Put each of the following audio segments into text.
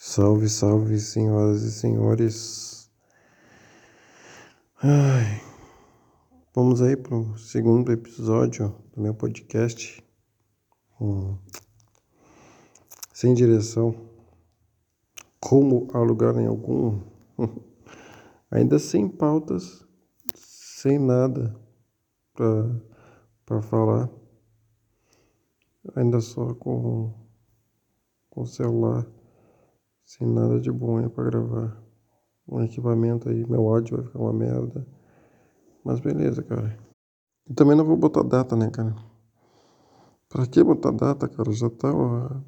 Salve, salve, senhoras e senhores. Ai, vamos aí para o segundo episódio do meu podcast. Hum, sem direção. Como a lugar em algum. Ainda sem pautas, sem nada para falar. Ainda só com o celular sem nada de bom aí pra gravar. Um equipamento aí, meu áudio vai ficar uma merda. Mas beleza, cara. E também não vou botar data, né, cara? Pra que botar data, cara? Já tá a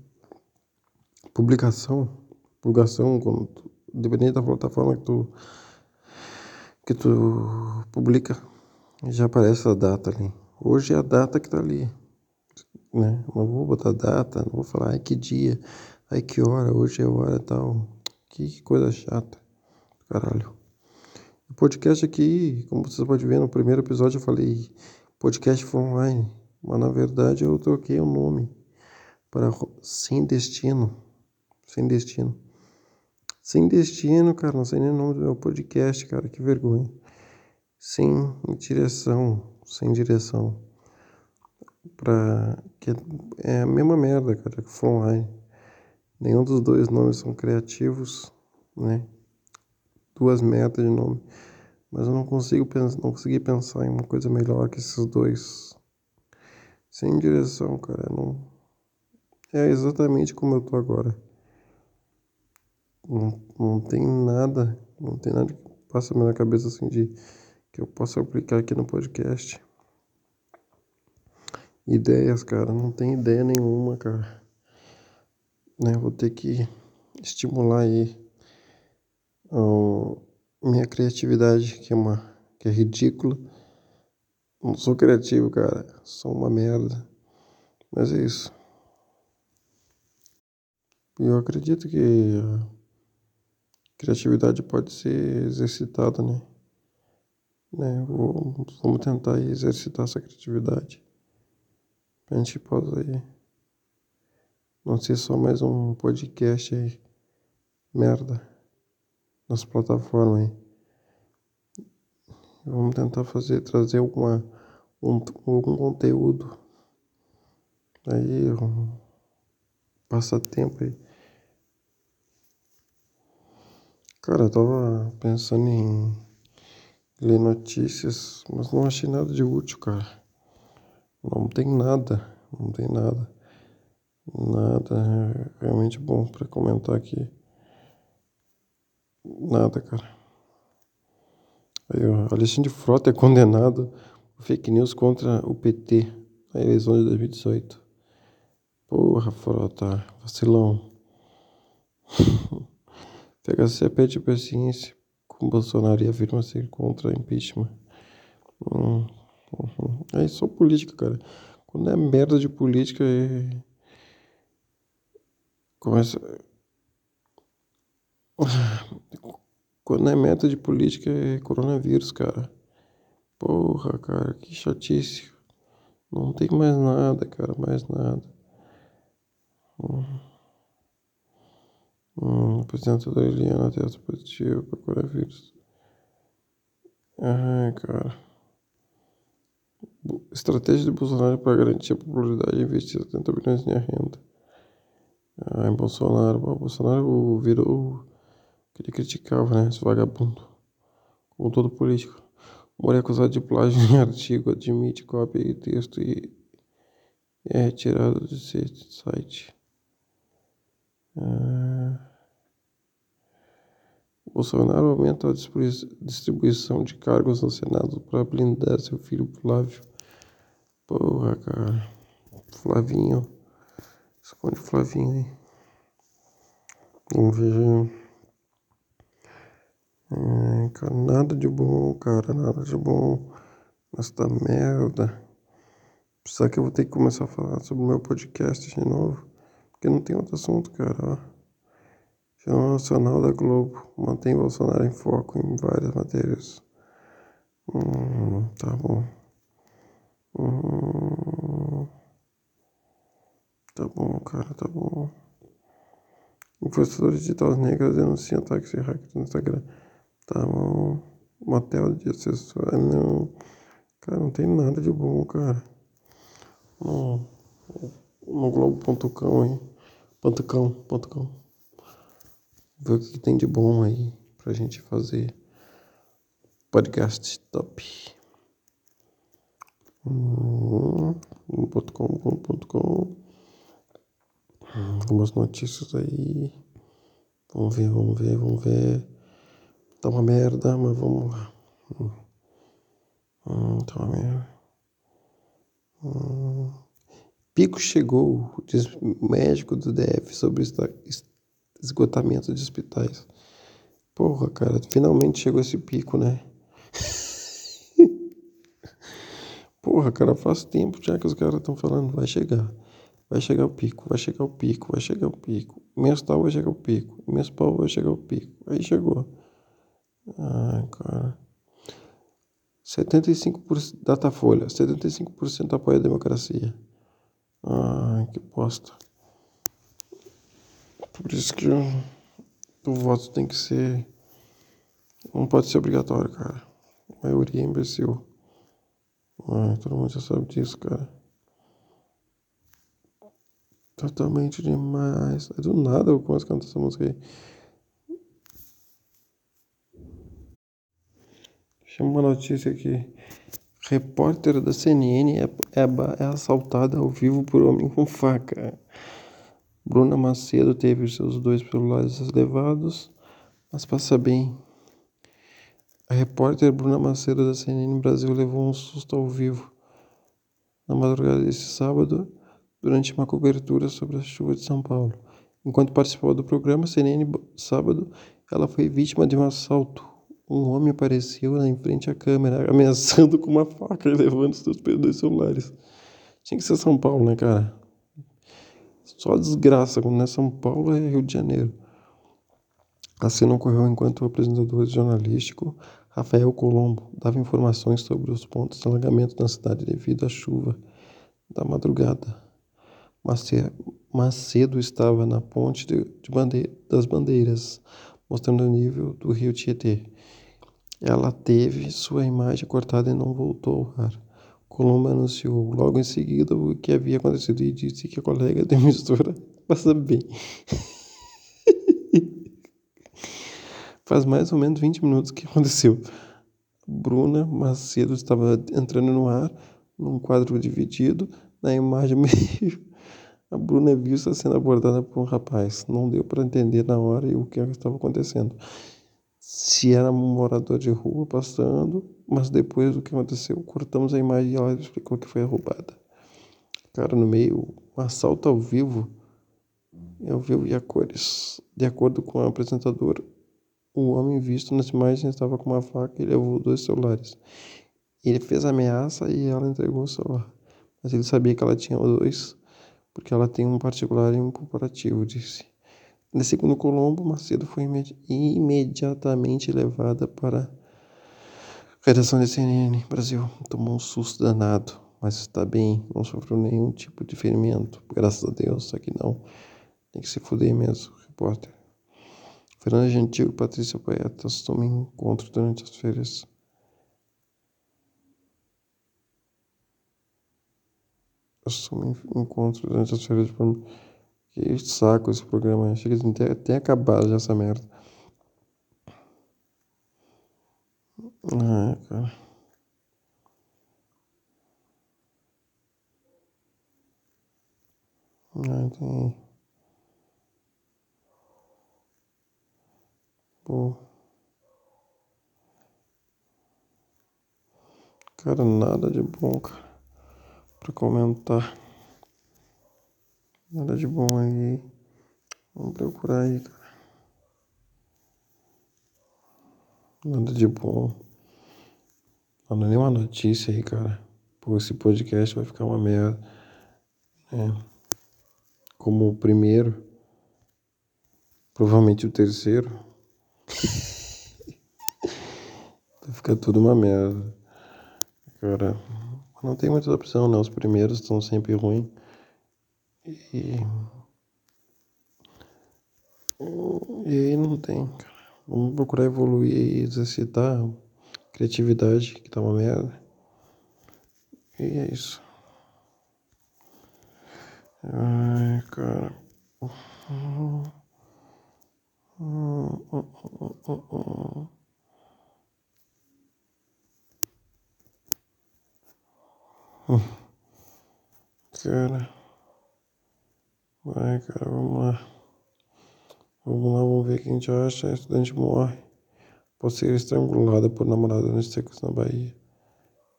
publicação. Publicação, quando tu, independente da plataforma que tu, que tu publica, já aparece a data ali. Hoje é a data que tá ali. Né? Não vou botar data, não vou falar, ai que dia. Ai, que hora? Hoje é hora tal. Que coisa chata. Caralho. O podcast aqui, como vocês podem ver, no primeiro episódio eu falei podcast for online. Mas na verdade eu troquei o nome para Sem Destino. Sem Destino. Sem Destino, cara. Não sei nem o nome do meu podcast, cara. Que vergonha. Sem direção. Sem direção. Pra. Que é a mesma merda, cara, que for online. Nenhum dos dois nomes são criativos, né? Duas metas de nome. Mas eu não consigo pensar, não consegui pensar em uma coisa melhor que esses dois. Sem direção, cara. Não... É exatamente como eu tô agora. Não, não tem nada, não tem nada que passa na minha cabeça assim de que eu possa aplicar aqui no podcast. Ideias, cara, não tem ideia nenhuma, cara né? Vou ter que estimular aí uh, minha criatividade, que é uma que é ridícula. Não sou criativo, cara. Sou uma merda. Mas é isso. Eu acredito que a criatividade pode ser exercitada, né? né? Vou, vamos tentar exercitar essa criatividade. A gente possa aí não ser só mais um podcast aí, merda, nas plataformas aí. Vamos tentar fazer, trazer alguma, um, algum conteúdo aí, um passatempo aí. Cara, eu tava pensando em ler notícias, mas não achei nada de útil, cara. Não tem nada, não tem nada. Nada realmente bom para comentar aqui. Nada, cara. Aí, ó, Alexandre Frota é condenado por fake news contra o PT na eleição de 2018. Porra, Frota, vacilão. PHC pede paciência com Bolsonaro e afirma ser contra impeachment. Hum, uhum. É só política, cara. Quando é merda de política, é Começa. Quando é meta de política é coronavírus, cara. Porra, cara, que chatice. Não tem mais nada, cara, mais nada. Hum. Hum, apresentador Eliana testa positivo para coronavírus. Ai, cara. Estratégia de Bolsonaro para garantir a popularidade investir 70 bilhões em renda. Ah, Bolsonaro, Bolsonaro virou que ele criticava, né? Esse vagabundo. Como todo político. Moro é acusado de plágio em artigo, admite cópia de texto e é retirado do site. Ah. Bolsonaro aumenta a distribuição de cargos no Senado para blindar seu filho Flávio. Porra, cara. Flavinho. Esconde Flavinho aí. Não vejo. É, cara, nada de bom, cara. Nada de bom nesta merda. Só que eu vou ter que começar a falar sobre o meu podcast de novo. Porque não tem outro assunto, cara. Ó. Jornal Nacional da Globo mantém Bolsonaro em foco em várias matérias. Hum, tá bom. Hum. Tá bom, cara, tá bom. Influenciadores digitais negras denunciam ataques de hackers no Instagram. Tá, um motel de acessório. Não. Cara, não tem nada de bom, cara. No, no Globo.com aí. Ponto com. Ver o que tem de bom aí pra gente fazer podcast top. Hum, com, com. Algumas notícias aí. Vamos ver, vamos ver, vamos ver. Tá uma merda, mas vamos lá. Hum, hum tá uma merda. Hum. Pico chegou, diz médico do DF sobre esgotamento de hospitais. Porra, cara, finalmente chegou esse pico, né? Porra, cara, faz tempo já que os caras estão falando, vai chegar. Vai chegar o pico, vai chegar o pico, vai chegar o pico. Mês tal vai chegar o pico, mês pau vai chegar o pico. Aí chegou. Ai, cara. 75% Datafolha, 75% apoia a democracia. Ai, que bosta. Por isso que o voto tem que ser. Não pode ser obrigatório, cara. A maioria é imbecil. Ai, todo mundo já sabe disso, cara. Totalmente demais. Do nada eu começo a cantar essa música aí. Chama uma notícia aqui. Repórter da CNN é, é, é assaltada ao vivo por homem com faca. Bruna Macedo teve seus dois celulares levados, mas passa bem. A repórter Bruna Macedo da CNN Brasil levou um susto ao vivo na madrugada desse sábado, durante uma cobertura sobre a chuva de São Paulo. Enquanto participava do programa CNN sábado, ela foi vítima de um assalto um homem apareceu em frente à câmera, ameaçando com uma faca e levando seus dois celulares. Tinha que ser São Paulo, né, cara? Só desgraça, quando não é São Paulo, é Rio de Janeiro. A cena ocorreu enquanto o apresentador jornalístico Rafael Colombo dava informações sobre os pontos de alagamento na cidade devido à chuva da madrugada. Macedo estava na ponte de, de bandeira, das bandeiras, mostrando o nível do rio Tietê. Ela teve sua imagem cortada e não voltou ao ar. Colombo anunciou logo em seguida o que havia acontecido e disse que a colega de emissora passa bem. Faz mais ou menos 20 minutos que aconteceu. Bruna Macedo estava entrando no ar, num quadro dividido, na imagem meio. A Bruna viu sendo abordada por um rapaz. Não deu para entender na hora o que estava acontecendo se era um morador de rua passando, mas depois do que aconteceu, cortamos a imagem e ela explicou que foi roubada. Cara, no meio, um assalto ao vivo, ao vivo e a cores. De acordo com o apresentador, o homem visto nas imagens estava com uma faca e levou dois celulares. Ele fez a ameaça e ela entregou o celular. Mas ele sabia que ela tinha dois, porque ela tem um particular e um corporativo, disse. Segundo Colombo, Macedo foi imedi imediatamente levada para a redação da CNN Brasil. Tomou um susto danado, mas está bem, não sofreu nenhum tipo de ferimento, graças a Deus, só que não. Tem que se fuder mesmo, repórter. Fernanda Gentil e Patrícia Poeta assumem encontro durante as férias. Encontro durante as férias de que saco esse programa. Chega ter, ter acabado já essa merda. Ah, cara. Ah, tem. Pô. Cara, nada de bom, cara. Pra comentar. Nada de bom aí. Vamos procurar aí, cara. Nada de bom. Não é nenhuma notícia aí, cara. Pô, esse podcast vai ficar uma merda. É. Como o primeiro. Provavelmente o terceiro. vai ficar tudo uma merda. Cara, não tem muita opção, né? Os primeiros estão sempre ruins. E E aí não tem, cara. Vamos procurar evoluir e exercitar criatividade, que tá uma merda. E é isso. Ai, cara. Cara. Vai, cara, vamos lá. Vamos lá, vamos ver o que a gente acha. A estudante morre. Pode ser estrangulada por namorada nos secos na Bahia.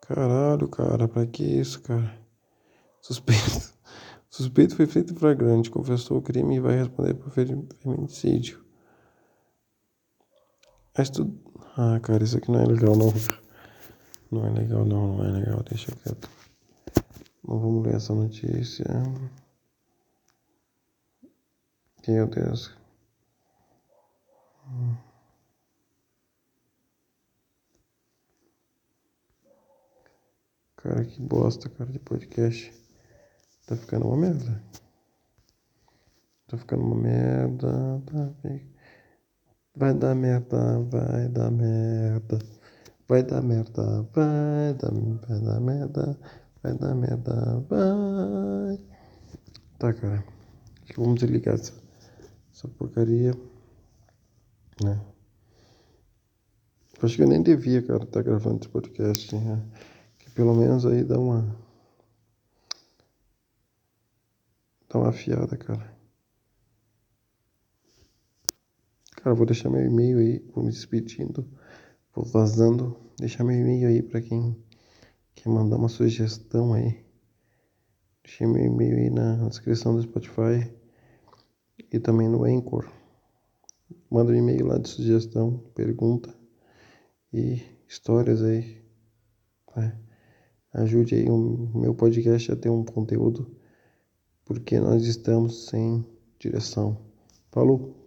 Caralho, cara, pra que isso, cara? Suspeito. Suspeito foi feito flagrante, confessou o crime e vai responder por feminicídio. Estu... Ah, cara, isso aqui não é legal, não. Não é legal, não, não é legal, deixa quieto. Não vamos ler essa notícia. Meu Deus. Cara, que bosta, cara, de podcast. Tá ficando uma merda. Tá ficando uma merda. Tá... Vai dar merda, vai dar merda. Vai dar merda, vai dar, vai dar merda. Vai dar merda, vai. Tá, cara. Vamos desligar essa, essa porcaria. Né? Acho que eu nem devia, cara, estar tá gravando esse podcast. Né? Que pelo menos aí dá uma. Dá uma afiada, cara. Cara, vou deixar meu e-mail aí, vou me despedindo, vou vazando. Deixar meu e-mail aí para quem quer mandar uma sugestão aí. Deixei meu e-mail aí na descrição do Spotify e também no Anchor. Manda um e-mail lá de sugestão, pergunta e histórias aí. Né? Ajude aí o meu podcast a ter um conteúdo, porque nós estamos sem direção. Falou!